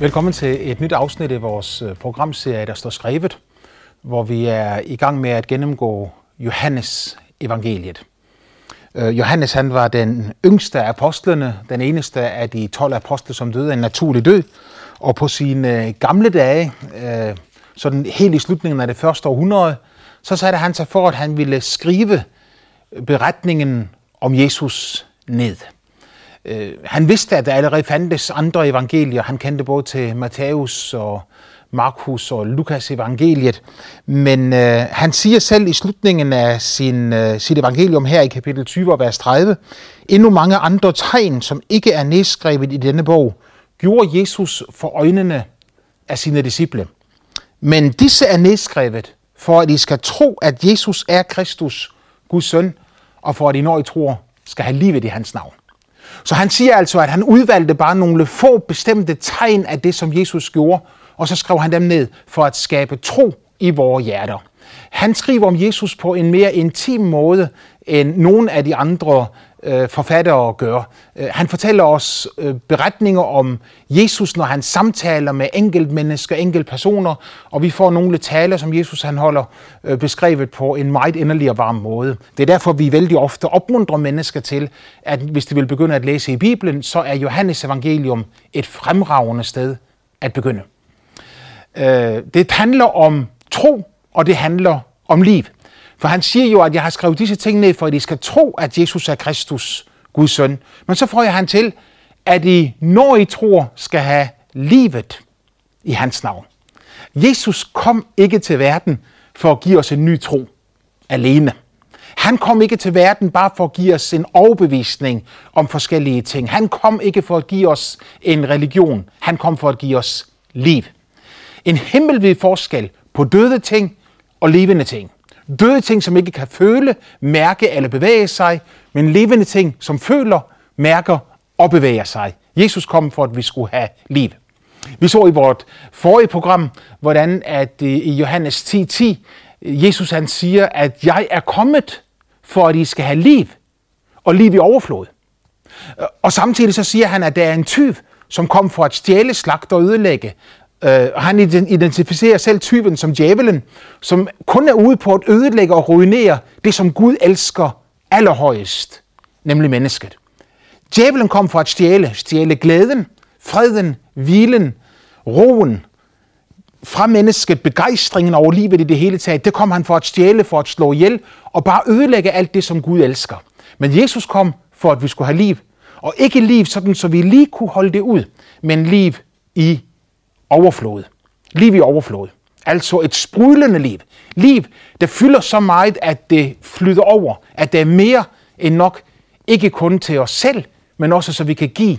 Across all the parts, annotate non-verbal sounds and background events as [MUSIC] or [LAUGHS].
Velkommen til et nyt afsnit i vores øh, programserie, der står skrevet, hvor vi er i gang med at gennemgå Johannes evangeliet. Øh, Johannes han var den yngste af apostlene, den eneste af de 12 apostle, som døde en naturlig død. Og på sine øh, gamle dage, sådan helt i slutningen af det første århundrede, så satte han sig for, at han ville skrive beretningen om Jesus ned. Øh, han vidste, at der allerede fandtes andre evangelier. Han kendte både til Matthæus og Markus og Lukas evangeliet. Men øh, han siger selv i slutningen af sin, øh, sit evangelium her i kapitel 20, vers 30, endnu mange andre tegn, som ikke er nedskrevet i denne bog, gjorde Jesus for øjnene af sine disciple. Men disse er nedskrevet, for at I skal tro, at Jesus er Kristus, Guds søn, og for at I, når I tror, skal have livet i hans navn. Så han siger altså, at han udvalgte bare nogle få bestemte tegn af det, som Jesus gjorde, og så skrev han dem ned for at skabe tro i vores hjerter. Han skriver om Jesus på en mere intim måde end nogen af de andre øh, forfattere gør. Øh, han fortæller os øh, beretninger om Jesus, når han samtaler med enkeltmennesker, enkeltpersoner, og vi får nogle taler, som Jesus han holder øh, beskrevet på en meget inderlig og varm måde. Det er derfor, vi vældig ofte opmuntrer mennesker til, at hvis de vil begynde at læse i Bibelen, så er Johannes evangelium et fremragende sted at begynde. Øh, det handler om tro, og det handler om liv. For han siger jo, at jeg har skrevet disse ting ned, for at I skal tro, at Jesus er Kristus, Guds søn. Men så får jeg han til, at I, når I tror, skal have livet i hans navn. Jesus kom ikke til verden for at give os en ny tro alene. Han kom ikke til verden bare for at give os en overbevisning om forskellige ting. Han kom ikke for at give os en religion. Han kom for at give os liv. En himmelvid forskel på døde ting og levende ting. Døde ting, som ikke kan føle, mærke eller bevæge sig, men levende ting, som føler, mærker og bevæger sig. Jesus kom for, at vi skulle have liv. Vi så i vort forrige program, hvordan at øh, i Johannes 10.10, 10, Jesus han siger, at jeg er kommet for, at I skal have liv, og liv i overflod. Og samtidig så siger han, at der er en tyv, som kom for at stjæle, slagte og ødelægge. Uh, han identificerer selv tyven som djævelen, som kun er ude på at ødelægge og ruinere det, som Gud elsker allerhøjest, nemlig mennesket. Djævelen kom for at stjæle, stjæle glæden, freden, hvilen, roen fra mennesket, begejstringen over livet i det hele taget. Det kom han for at stjæle, for at slå ihjel og bare ødelægge alt det, som Gud elsker. Men Jesus kom for, at vi skulle have liv. Og ikke liv sådan, så vi lige kunne holde det ud, men liv i overflod. Liv i overflod. Altså et sprudlende liv. Liv, der fylder så meget, at det flyder over. At det er mere end nok, ikke kun til os selv, men også så vi kan give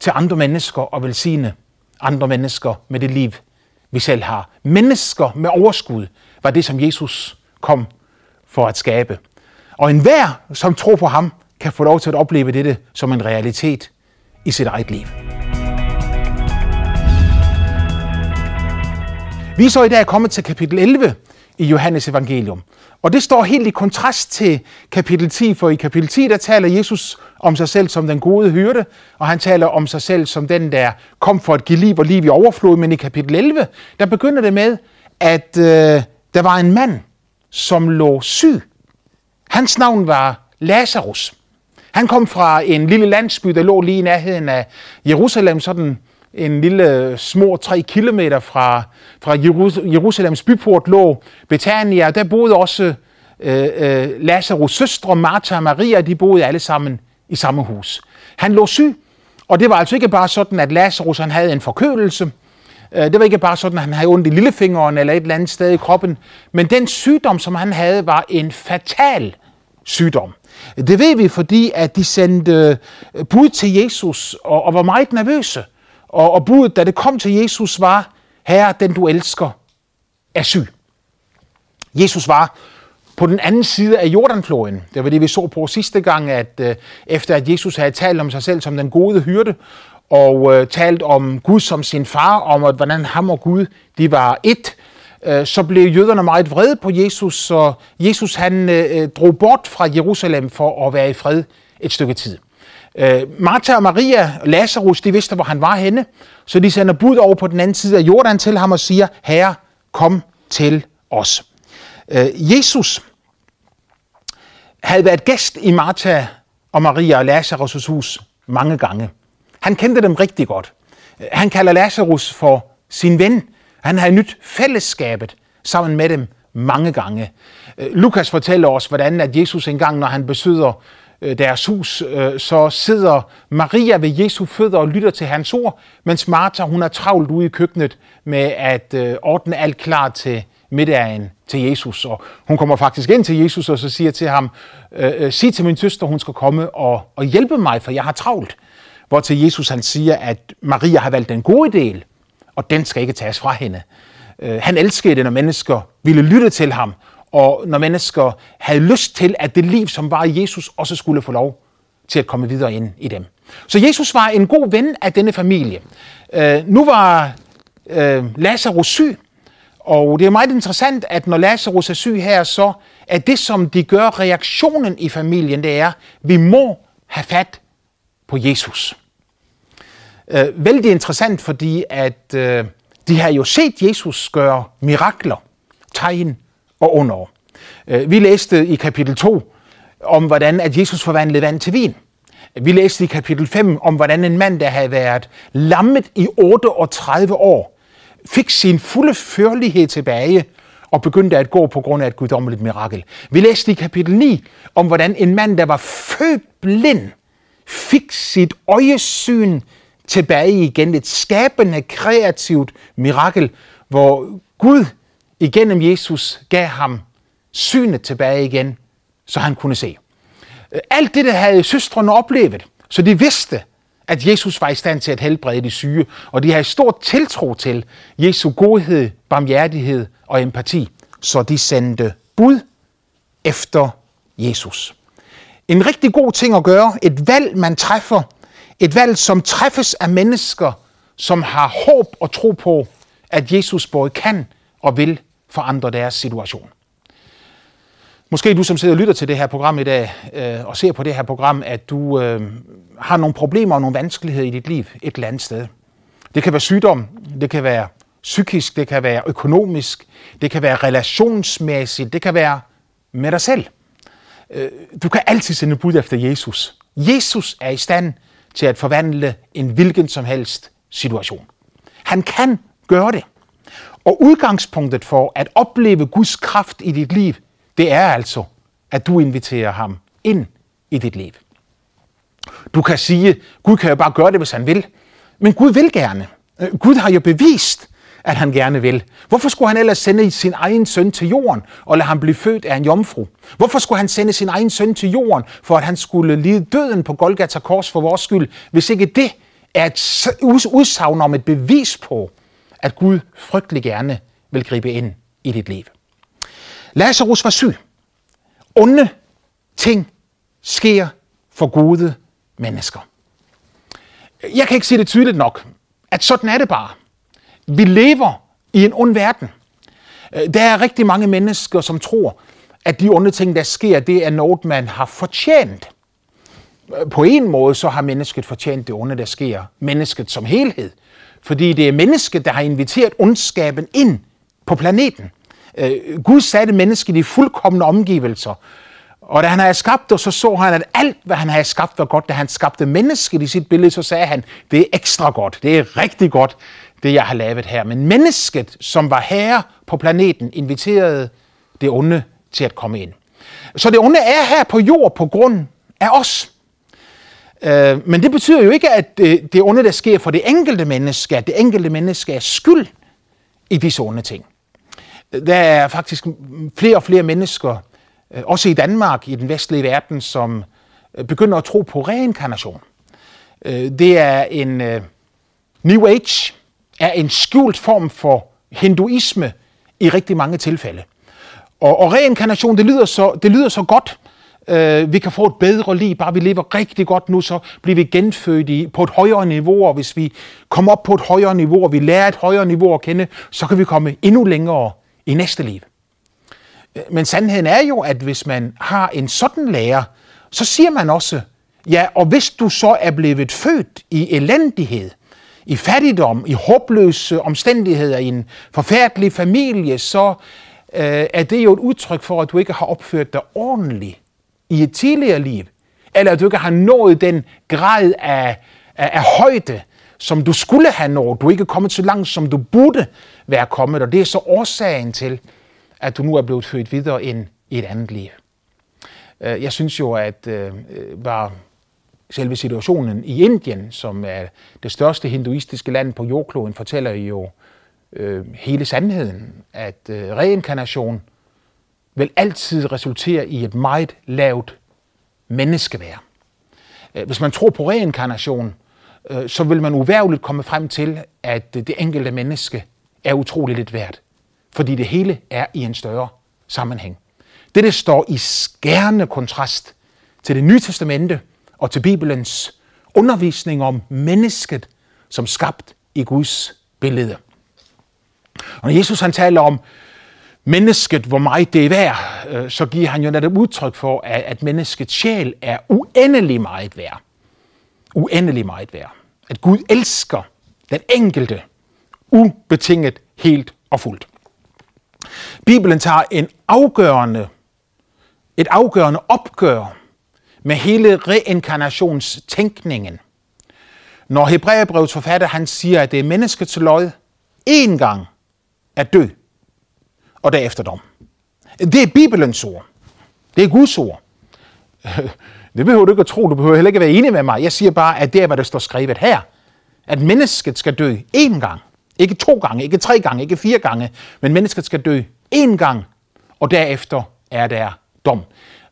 til andre mennesker og velsigne andre mennesker med det liv, vi selv har. Mennesker med overskud var det, som Jesus kom for at skabe. Og enhver, som tror på ham, kan få lov til at opleve dette som en realitet i sit eget liv. Vi er så i dag kommet til kapitel 11 i Johannes evangelium. Og det står helt i kontrast til kapitel 10, for i kapitel 10, der taler Jesus om sig selv som den gode hyrde, og han taler om sig selv som den, der kom for at give liv og liv i overflod. Men i kapitel 11, der begynder det med, at øh, der var en mand, som lå syg. Hans navn var Lazarus. Han kom fra en lille landsby, der lå lige i nærheden af Jerusalem, sådan en lille øh, små tre kilometer fra, fra Jerusalems byport lå Betania. Der boede også øh, øh, Lazarus søstre, Martha og Maria, de boede alle sammen i samme hus. Han lå syg, og det var altså ikke bare sådan, at Lazarus han havde en forkølelse. Øh, det var ikke bare sådan, at han havde ondt i lillefingeren eller et eller andet sted i kroppen. Men den sygdom, som han havde, var en fatal sygdom. Det ved vi, fordi at de sendte øh, bud til Jesus og, og var meget nervøse. Og, og budet, da det kom til Jesus, var, Herre, den du elsker, er syg. Jesus var på den anden side af Jordanfloden. Det var det, vi så på sidste gang, at øh, efter at Jesus havde talt om sig selv som den gode hyrde, og øh, talt om Gud som sin far, om at hvordan ham og Gud, de var et, øh, så blev jøderne meget vrede på Jesus, så Jesus han øh, øh drog bort fra Jerusalem for at være i fred et stykke tid. Øh, Martha og Maria og Lazarus, de vidste, hvor han var henne, så de sender bud over på den anden side af Jordan til ham og siger, Herre, kom til os. Øh, Jesus havde været gæst i Martha og Maria og Lazarus' hus mange gange. Han kendte dem rigtig godt. Han kalder Lazarus for sin ven. Han havde nyt fællesskabet sammen med dem mange gange. Øh, Lukas fortæller os, hvordan at Jesus engang, når han besøger Øh, deres hus, øh, så sidder Maria ved Jesu fødder og lytter til hans ord, mens Martha hun er travlt ude i køkkenet med at øh, ordne alt klar til middagen til Jesus. Og hun kommer faktisk ind til Jesus og så siger til ham, sig til min søster, hun skal komme og, og hjælpe mig, for jeg har travlt. Hvor til Jesus han siger, at Maria har valgt den gode del, og den skal ikke tages fra hende. Han elskede det, når mennesker ville lytte til ham, og når mennesker havde lyst til, at det liv, som var i Jesus, også skulle få lov til at komme videre ind i dem. Så Jesus var en god ven af denne familie. Øh, nu var øh, Lazarus syg, og det er meget interessant, at når Lazarus er syg her, så er det, som de gør reaktionen i familien, det er, vi må have fat på Jesus. Øh, vældig interessant, fordi at øh, de har jo set Jesus gøre mirakler, tegn og under. Øh, vi læste i kapitel 2 om, hvordan at Jesus forvandlede vand til vin. Vi læste i kapitel 5 om, hvordan en mand, der havde været lammet i 38 år, fik sin fulde førlighed tilbage og begyndte at gå på grund af et guddommeligt mirakel. Vi læste i kapitel 9 om, hvordan en mand, der var født blind, fik sit øjesyn tilbage igen. Et skabende, kreativt mirakel, hvor Gud igennem Jesus gav ham synet tilbage igen, så han kunne se. Alt det, der havde søstrene oplevet, så de vidste, at Jesus var i stand til at helbrede de syge, og de havde stor tiltro til Jesu godhed, barmhjertighed og empati, så de sendte bud efter Jesus. En rigtig god ting at gøre, et valg man træffer, et valg, som træffes af mennesker, som har håb og tro på, at Jesus både kan og vil forandre deres situation. Måske du, som sidder og lytter til det her program i dag, øh, og ser på det her program, at du øh, har nogle problemer og nogle vanskeligheder i dit liv et eller andet sted. Det kan være sygdom, det kan være psykisk, det kan være økonomisk, det kan være relationsmæssigt, det kan være med dig selv. Øh, du kan altid sende bud efter Jesus. Jesus er i stand til at forvandle en hvilken som helst situation. Han kan gøre det. Og udgangspunktet for at opleve Guds kraft i dit liv, det er altså, at du inviterer ham ind i dit liv. Du kan sige, Gud kan jo bare gøre det, hvis han vil. Men Gud vil gerne. Øh, Gud har jo bevist, at han gerne vil. Hvorfor skulle han ellers sende sin egen søn til jorden og lade ham blive født af en jomfru? Hvorfor skulle han sende sin egen søn til jorden, for at han skulle lide døden på Golgata Kors for vores skyld, hvis ikke det er et udsagn om et bevis på, at Gud frygtelig gerne vil gribe ind i dit liv. Lazarus var syg. Onde ting sker for gode mennesker. Jeg kan ikke sige det tydeligt nok, at sådan er det bare. Vi lever i en ond verden. Der er rigtig mange mennesker, som tror, at de onde ting, der sker, det er noget, man har fortjent. På en måde så har mennesket fortjent det onde, der sker. Mennesket som helhed. Fordi det er mennesket, der har inviteret ondskaben ind på planeten. Øh, Gud satte mennesket i fuldkommende omgivelser. Og da han havde skabt det, så så han, at alt, hvad han havde skabt, var godt. Da han skabte mennesket i sit billede, så sagde han, det er ekstra godt, det er rigtig godt, det jeg har lavet her. Men mennesket, som var herre på planeten, inviterede det onde til at komme ind. Så det onde er her på jord på grund af os. Øh, men det betyder jo ikke, at det onde, der sker for det enkelte menneske, at det enkelte menneske er skyld i disse onde ting. Der er faktisk flere og flere mennesker, øh, også i Danmark, i den vestlige verden, som øh, begynder at tro på reinkarnation. Øh, det er en New Age er en skjult form for hinduisme i rigtig mange tilfælde. Og, og reinkarnation, det lyder så, det lyder så godt. Øh, vi kan få et bedre liv, bare vi lever rigtig godt nu, så bliver vi genfødt i, på et højere niveau, og hvis vi kommer op på et højere niveau, og vi lærer et højere niveau at kende, så kan vi komme endnu længere i næste liv. Øh, men sandheden er jo, at hvis man har en sådan lærer, så siger man også, Ja, og hvis du så er blevet født i elendighed, i fattigdom, i håbløse omstændigheder, i en forfærdelig familie, så øh, er det jo et udtryk for, at du ikke har opført dig ordentligt i et tidligere liv, eller at du ikke har nået den grad af, af, af højde, som du skulle have nået. Du er ikke kommet så langt, som du burde være kommet, og det er så årsagen til, at du nu er blevet født videre ind i et andet liv. Øh, jeg synes jo, at øh, øh, var selve situationen i Indien, som er det største hinduistiske land på jordkloden, fortæller jo øh, hele sandheden, at øh, reinkarnation vil altid resultere i et meget lavt menneskeværd. Øh, hvis man tror på reinkarnation, øh, så vil man uværligt komme frem til, at det enkelte menneske er utroligt lidt værd, fordi det hele er i en større sammenhæng. Det, står i skærende kontrast til det nye testamente og til Bibelens undervisning om mennesket som skabt i Guds billede. Og når Jesus han taler om mennesket, hvor meget det er værd, øh, så giver han jo netop udtryk for, at menneskets sjæl er uendelig meget værd. Uendelig meget værd. At Gud elsker den enkelte ubetinget helt og fuldt. Bibelen tager en afgørende, et afgørende opgør med hele reinkarnationstænkningen. Når Hebræerbrevets forfatter han siger, at det er menneskets lod én gang at dø, og derefter dom. Det er Bibelens ord. Det er Guds ord. [LAUGHS] Det behøver du ikke at tro. Du behøver heller ikke at være enig med mig. Jeg siger bare, at det er, hvad der står skrevet her. At mennesket skal dø én gang. Ikke to gange, ikke tre gange, ikke fire gange. Men mennesket skal dø én gang, og derefter er der dom.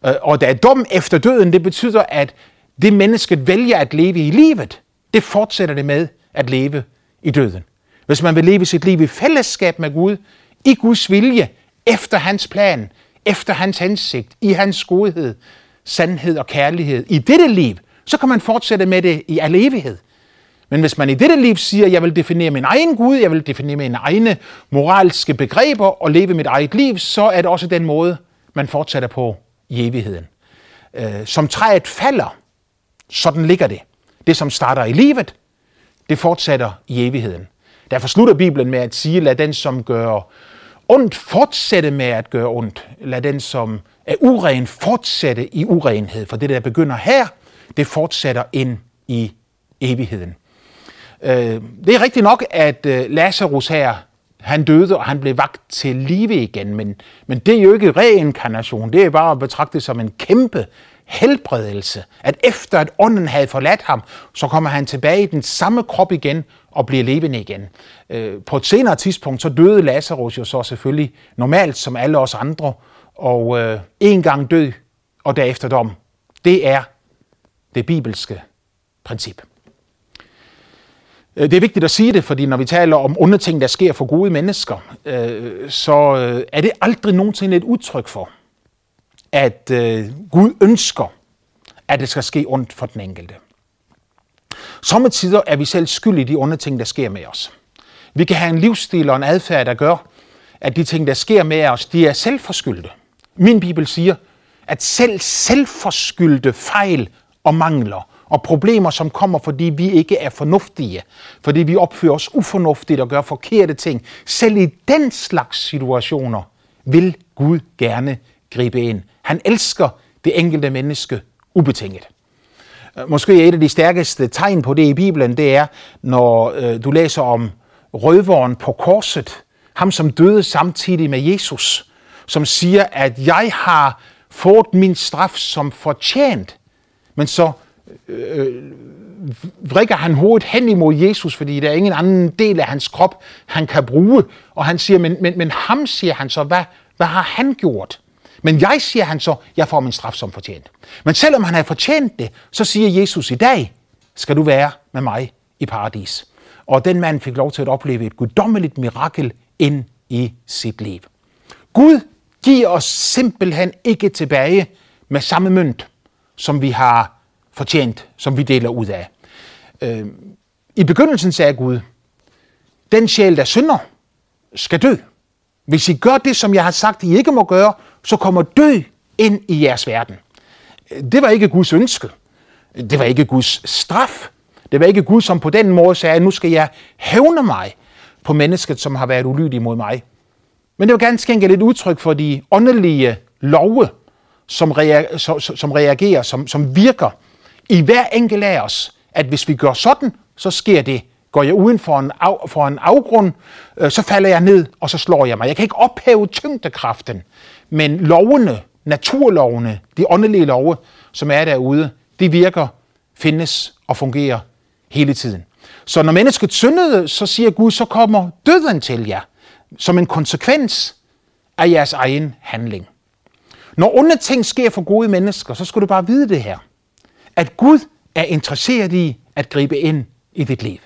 Øh, og der er dom efter døden, det betyder, at det mennesket vælger at leve i livet, det fortsætter det med at leve i døden. Hvis man vil leve sit liv i fællesskab med Gud, i Guds vilje, efter hans plan, efter hans hensigt, i hans godhed, sandhed og kærlighed, i dette liv, så kan man fortsætte med det i al evighed. Men hvis man i dette liv siger, jeg vil definere min egen Gud, jeg vil definere mine egne moralske begreber og leve mit eget liv, så er det også den måde, man fortsætter på i evigheden. Øh, som træet falder, sådan ligger det. Det, som starter i livet, det fortsætter i evigheden. Derfor slutter Bibelen med at sige, lad den, som gør ondt, fortsætte med at gøre ondt. Lad den, som er uren, fortsætte i urenhed. For det, der begynder her, det fortsætter ind i evigheden. Øh, det er rigtigt nok, at øh, Lazarus her, han døde, og han blev vagt til live igen, men, men det er jo ikke reinkarnation, det er bare at betragte som en kæmpe helbredelse, at efter at ånden havde forladt ham, så kommer han tilbage i den samme krop igen og bliver levende igen. Øh, på et senere tidspunkt, så døde Lazarus jo så selvfølgelig normalt som alle os andre, og øh, en gang død og derefter dom. Det er det bibelske princip. Øh, det er vigtigt at sige det, fordi når vi taler om onde ting, der sker for gode mennesker, øh, så øh, er det aldrig nogensinde et udtryk for, at øh, Gud ønsker, at det skal ske ondt for den enkelte. Sommetider er vi selv skyld i de onde ting, der sker med os. Vi kan have en livsstil og en adfærd, der gør, at de ting, der sker med os, de er selvforskyldte. Min bibel siger, at selv selvforskyldte fejl og mangler og problemer, som kommer, fordi vi ikke er fornuftige, fordi vi opfører os ufornuftigt og gør forkerte ting. Selv i den slags situationer vil Gud gerne gribe ind. Han elsker det enkelte menneske ubetinget. Måske et af de stærkeste tegn på det i Bibelen, det er, når øh, du læser om røveren på korset, ham som døde samtidig med Jesus, som siger, at jeg har fået min straf som fortjent, men så øh, øh vrikker han hovedet hen imod Jesus, fordi der er ingen anden del af hans krop, han kan bruge. Og han siger, men, men, men ham siger han så, hvad, hvad har han gjort? Men jeg siger han så, jeg får min straf som fortjent. Men selvom han har fortjent det, så siger Jesus i dag, skal du være med mig i paradis. Og den mand fik lov til at opleve et guddommeligt mirakel ind i sit liv. Gud giver os simpelthen ikke tilbage med samme mønt, som vi har fortjent, som vi deler ud af. Øh, I begyndelsen sagde Gud, den sjæl, der synder, skal dø. Hvis I gør det, som jeg har sagt, I ikke må gøre, så kommer død ind i jeres verden. Det var ikke Guds ønske, Det var ikke Guds straf. Det var ikke Gud, som på den måde sagde, at nu skal jeg hævne mig på mennesket, som har været ulydig mod mig. Men det var ganske enkelt et udtryk for de åndelige love, som, reager, som, som reagerer, som, som virker i hver enkelt af os, at hvis vi gør sådan, så sker det. Går jeg uden for en, af, for en afgrund, øh, så falder jeg ned, og så slår jeg mig. Jeg kan ikke ophæve tyngdekraften, men lovene, naturlovene, de åndelige love, som er derude, de virker, findes og fungerer hele tiden. Så når mennesket syndede, så siger Gud, så kommer døden til jer, som en konsekvens af jeres egen handling. Når onde ting sker for gode mennesker, så skal du bare vide det her. At Gud er interesseret i at gribe ind i dit liv.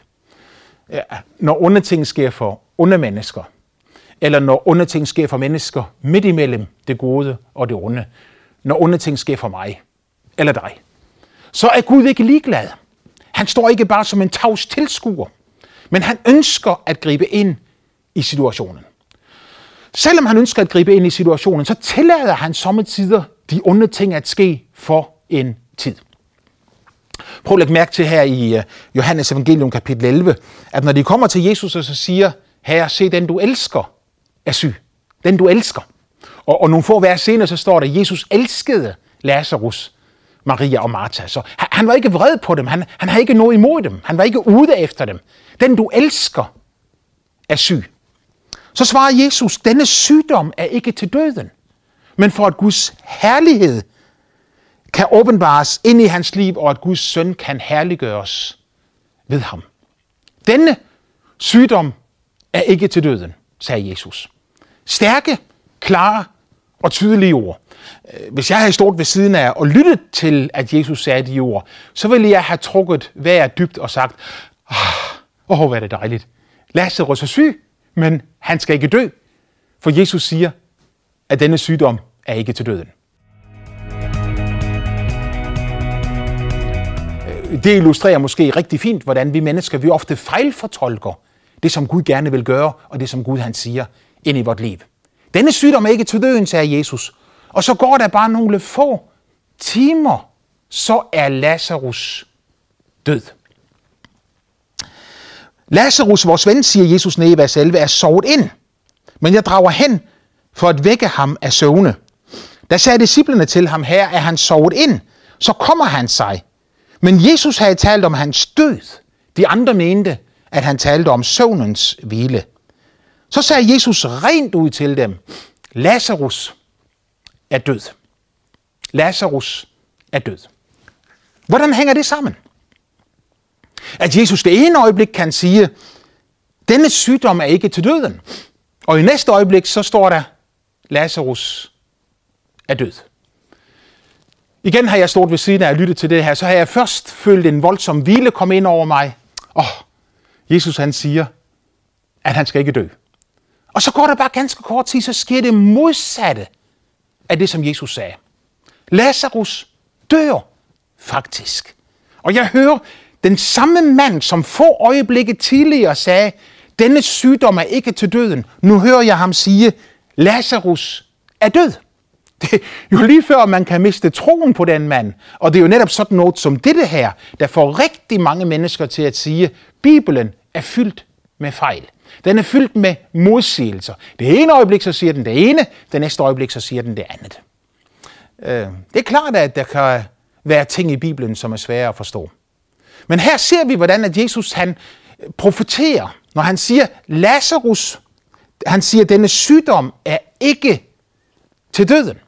Når onde ting sker for onde mennesker, eller når onde ting sker for mennesker midt imellem det gode og det onde, når onde ting sker for mig eller dig, så er Gud ikke ligeglad. Han står ikke bare som en tavs tilskuer, men han ønsker at gribe ind i situationen. Selvom han ønsker at gribe ind i situationen, så tillader han sommetider de onde ting at ske for en tid. Prøv at lægge mærke til her i øh, Johannes evangelium kapitel 11, at når de kommer til Jesus og så siger, herre, se den du elsker er syg. Den du elsker. Og, og nogle få vers senere, så står der, at Jesus elskede Lazarus, Maria og Martha. Så han, han var ikke vred på dem. Han, han havde ikke noget imod dem. Han var ikke ude efter dem. Den du elsker er syg. Så svarer Jesus, denne sygdom er ikke til døden, men for at Guds herlighed kan åbenbares ind i hans liv, og at Guds søn kan herliggøres ved ham. Denne sygdom er ikke til døden, sagde Jesus. Stærke, klare og tydelige ord. Øh, hvis jeg havde stået ved siden af og lyttet til, at Jesus sagde de ord, så ville jeg have trukket vejret dybt og sagt, ah, åh, oh, er det dejligt. Lazarus er syg, men han skal ikke dø, for Jesus siger, at denne sygdom er ikke til døden. Øh, det illustrerer måske rigtig fint, hvordan vi mennesker, vi ofte fejlfortolker det, som Gud gerne vil gøre, og det, som Gud han siger ind i vort liv. Denne sygdom er ikke til døden, sagde Jesus. Og så går der bare nogle få timer, så er Lazarus død. Lazarus, vores ven, siger Jesus nede i vers 11, er sovet ind. Men jeg drager hen for at vække ham af søvne. Da sagde disciplene til ham, her er han sovet ind, så kommer han sig. Men Jesus havde talt om hans død. De andre mente, at han talte om søvnens hvile. Så sagde Jesus rent ud til dem, Lazarus er død. Lazarus er død. Hvordan hænger det sammen? At Jesus det ene øjeblik kan sige, denne sygdom er ikke til døden. Og i næste øjeblik, så står der, Lazarus er død. Igen har jeg stået ved siden af at lytte til det her, så har jeg først følt en voldsom hvile komme ind over mig. Åh, oh, Jesus han siger, at han skal ikke dø. Og så går der bare ganske kort tid, så sker det modsatte af det, som Jesus sagde. Lazarus dør faktisk. Og jeg hører den samme mand, som få øjeblikke tidligere sagde, denne sygdom er ikke til døden. Nu hører jeg ham sige, Lazarus er død. [LAUGHS] Det er jo lige før, man kan miste troen på den mand. Og det er jo netop sådan noget som dette her, der får rigtig mange mennesker til at sige, Bibelen er fyldt med fejl. Den er fyldt med modsigelser. Det ene øjeblik, så siger den det ene, det næste øjeblik, så siger den det andet. Øh, det er klart, at der kan være ting i Bibelen, som er svære at forstå. Men her ser vi, hvordan at Jesus han profeterer, når han siger, Lazarus, han siger, denne sygdom er ikke til døden.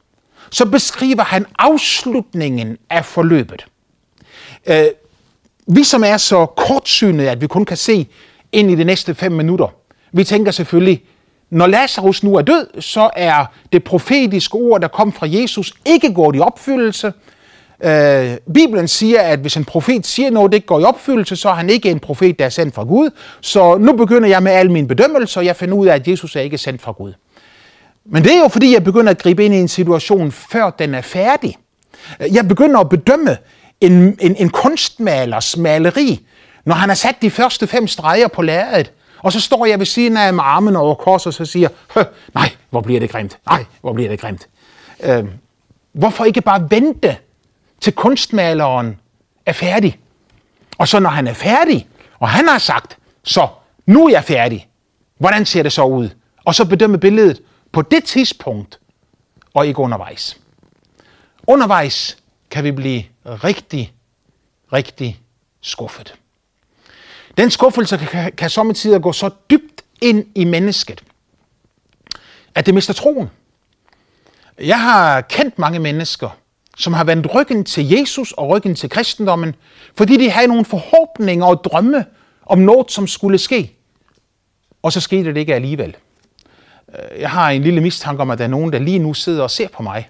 Så beskriver han afslutningen af forløbet. Øh, vi som er så kortsynede, at vi kun kan se ind i de næste fem minutter, vi tænker selvfølgelig, når Lazarus nu er død, så er det profetiske ord, der kom fra Jesus, ikke gået i opfyldelse. Øh, Bibelen siger, at hvis en profet siger noget, det ikke går i opfyldelse, så er han ikke en profet, der er sendt fra Gud. Så nu begynder jeg med al mine bedømmelser, og jeg finder ud af, at Jesus er ikke sendt fra Gud. Men det er jo fordi, jeg begynder at gribe ind i en situation, før den er færdig. Jeg begynder at bedømme en, en, en kunstmalers maleri, når han har sat de første fem streger på lærredet. Og så står jeg ved siden af med armen over kors, og så siger, nej, hvor bliver det grimt. Nej, hvor bliver det grimt. Øh, hvorfor ikke bare vente til kunstmaleren er færdig. Og så når han er færdig, og han har sagt, så nu er jeg færdig, hvordan ser det så ud? Og så bedømme billedet på det tidspunkt, og ikke undervejs. Undervejs kan vi blive rigtig, rigtig skuffet. Den skuffelse kan, kan sommetider gå så dybt ind i mennesket, at det mister troen. Jeg har kendt mange mennesker, som har vendt ryggen til Jesus og ryggen til kristendommen, fordi de havde nogle forhåbninger og drømme om noget, som skulle ske. Og så skete det ikke alligevel. Jeg har en lille mistanke om, at der er nogen, der lige nu sidder og ser på mig,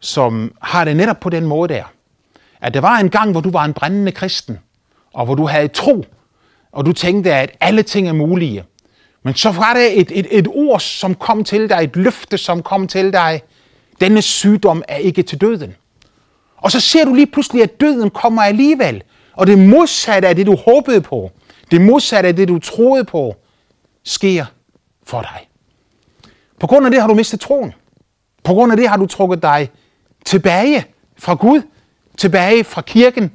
som har det netop på den måde der. At der var en gang, hvor du var en brændende kristen, og hvor du havde tro, og du tænkte, at alle ting er mulige. Men så var der et, et, et ord, som kom til dig, et løfte, som kom til dig. Denne sygdom er ikke til døden. Og så ser du lige pludselig, at døden kommer alligevel. Og det modsatte af det, du håbede på, det modsatte af det, du troede på, sker for dig. På grund af det har du mistet troen. På grund af det har du trukket dig tilbage fra Gud, tilbage fra kirken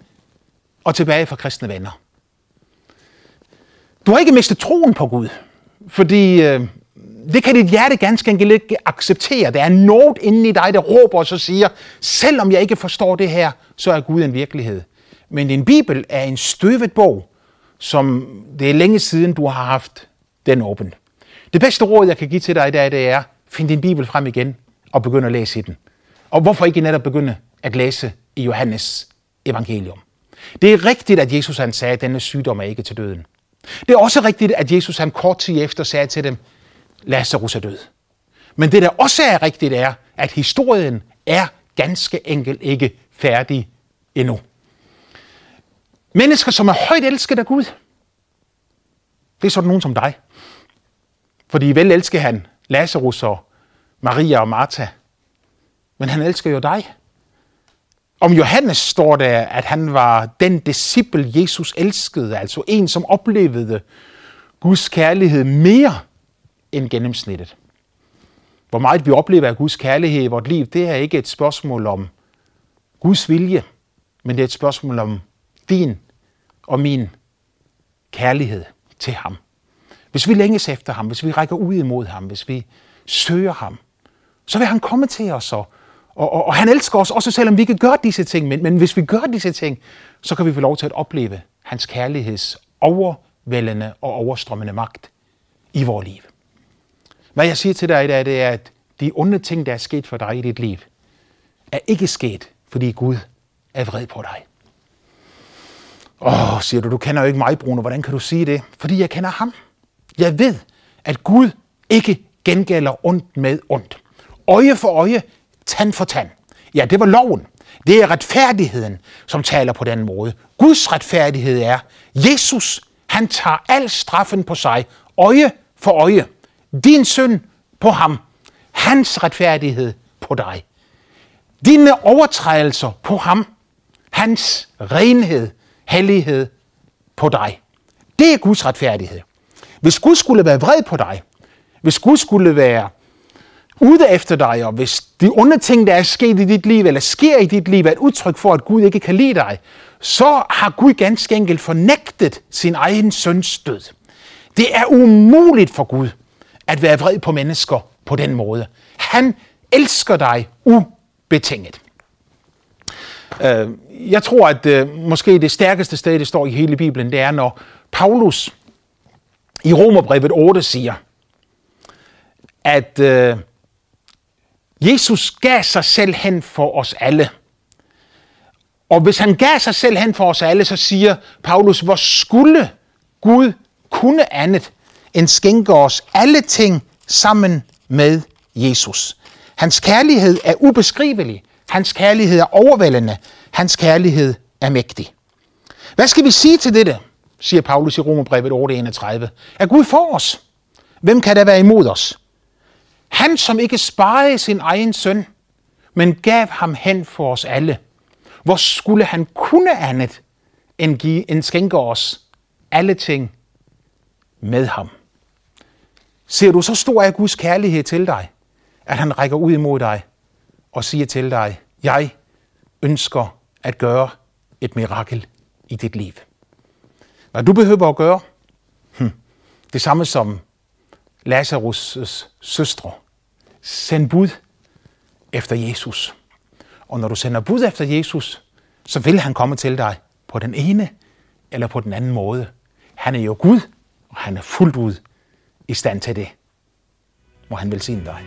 og tilbage fra kristne venner. Du har ikke mistet troen på Gud, fordi øh, det kan dit hjerte ganske enkelt ikke acceptere. Der er noget inde i dig, der råber og så siger, selvom jeg ikke forstår det her, så er Gud en virkelighed. Men din bibel er en støvet bog, som det er længe siden, du har haft den åben. Det bedste råd, jeg kan give til dig i dag, det er, find din bibel frem igen og begynd at læse i den. Og hvorfor ikke netop begynde at læse i Johannes evangelium? Det er rigtigt, at Jesus han sagde, at denne sygdom er ikke til døden. Det er også rigtigt, at Jesus han kort tid efter sagde til dem, Lazarus er død. Men det, der også er rigtigt, er, at historien er ganske enkelt ikke færdig endnu. Mennesker, som er højt elsket af Gud, det er sådan nogen som dig. Fordi vel elsker han Lazarus og Maria og Martha. Men han elsker jo dig. Om Johannes står der, at han var den disciple, Jesus elskede, altså en, som oplevede Guds kærlighed mere end gennemsnittet. Hvor meget vi oplever af Guds kærlighed i vort liv, det er ikke et spørgsmål om Guds vilje, men det er et spørgsmål om din og min kærlighed til ham. Hvis vi længes efter ham, hvis vi rækker ud imod ham, hvis vi søger ham, så vil han komme til os. Og, og, og, og han elsker os, også selvom vi ikke gør disse ting. Men, men hvis vi gør disse ting, så kan vi få lov til at opleve hans kærligheds overvældende og overstrømmende magt i vores liv. Hvad jeg siger til dig i dag, det er, at de onde ting, der er sket for dig i dit liv, er ikke sket, fordi Gud er vred på dig. Åh, siger du, du kender jo ikke mig, Bruno. Hvordan kan du sige det? Fordi jeg kender ham. Jeg ved, at Gud ikke gengælder ondt med ondt. Øje for øje, tand for tand. Ja, det var loven. Det er retfærdigheden, som taler på den måde. Guds retfærdighed er, Jesus, han tager al straffen på sig, øje for øje. Din synd på ham, hans retfærdighed på dig. Dine overtrædelser på ham, hans renhed, hellighed på dig. Det er Guds retfærdighed. Hvis Gud skulle være vred på dig, hvis Gud skulle være ude efter dig, og hvis de onde ting, der er sket i dit liv, eller sker i dit liv, er et udtryk for, at Gud ikke kan lide dig, så har Gud ganske enkelt fornægtet sin egen søns død. Det er umuligt for Gud at være vred på mennesker på den måde. Han elsker dig ubetinget. Øh, jeg tror, at øh, måske det stærkeste sted, det står i hele Bibelen, det er, når Paulus i Romerbrevet 8 siger, at øh, Jesus gav sig selv hen for os alle. Og hvis han gav sig selv hen for os alle, så siger Paulus, hvor skulle Gud kunne andet end skænke os alle ting sammen med Jesus. Hans kærlighed er ubeskrivelig. Hans kærlighed er overvældende. Hans kærlighed er mægtig. Hvad skal vi sige til dette? siger Paulus i Romerbrevet 8.31. Er Gud for os? Hvem kan der være imod os? Han, som ikke sparede sin egen søn, men gav ham hen for os alle. Hvor skulle han kunne andet end, give, end skænke os alle ting med ham? Ser du så stor af Guds kærlighed til dig, at han rækker ud imod dig og siger til dig, jeg ønsker at gøre et mirakel i dit liv. Hvad du behøver at gøre, hm. det samme som Lazarus' søstre. Send bud efter Jesus. Og når du sender bud efter Jesus, så vil han komme til dig på den ene eller på den anden måde. Han er jo Gud, og han er fuldt ud i stand til det. Må han velsigne dig.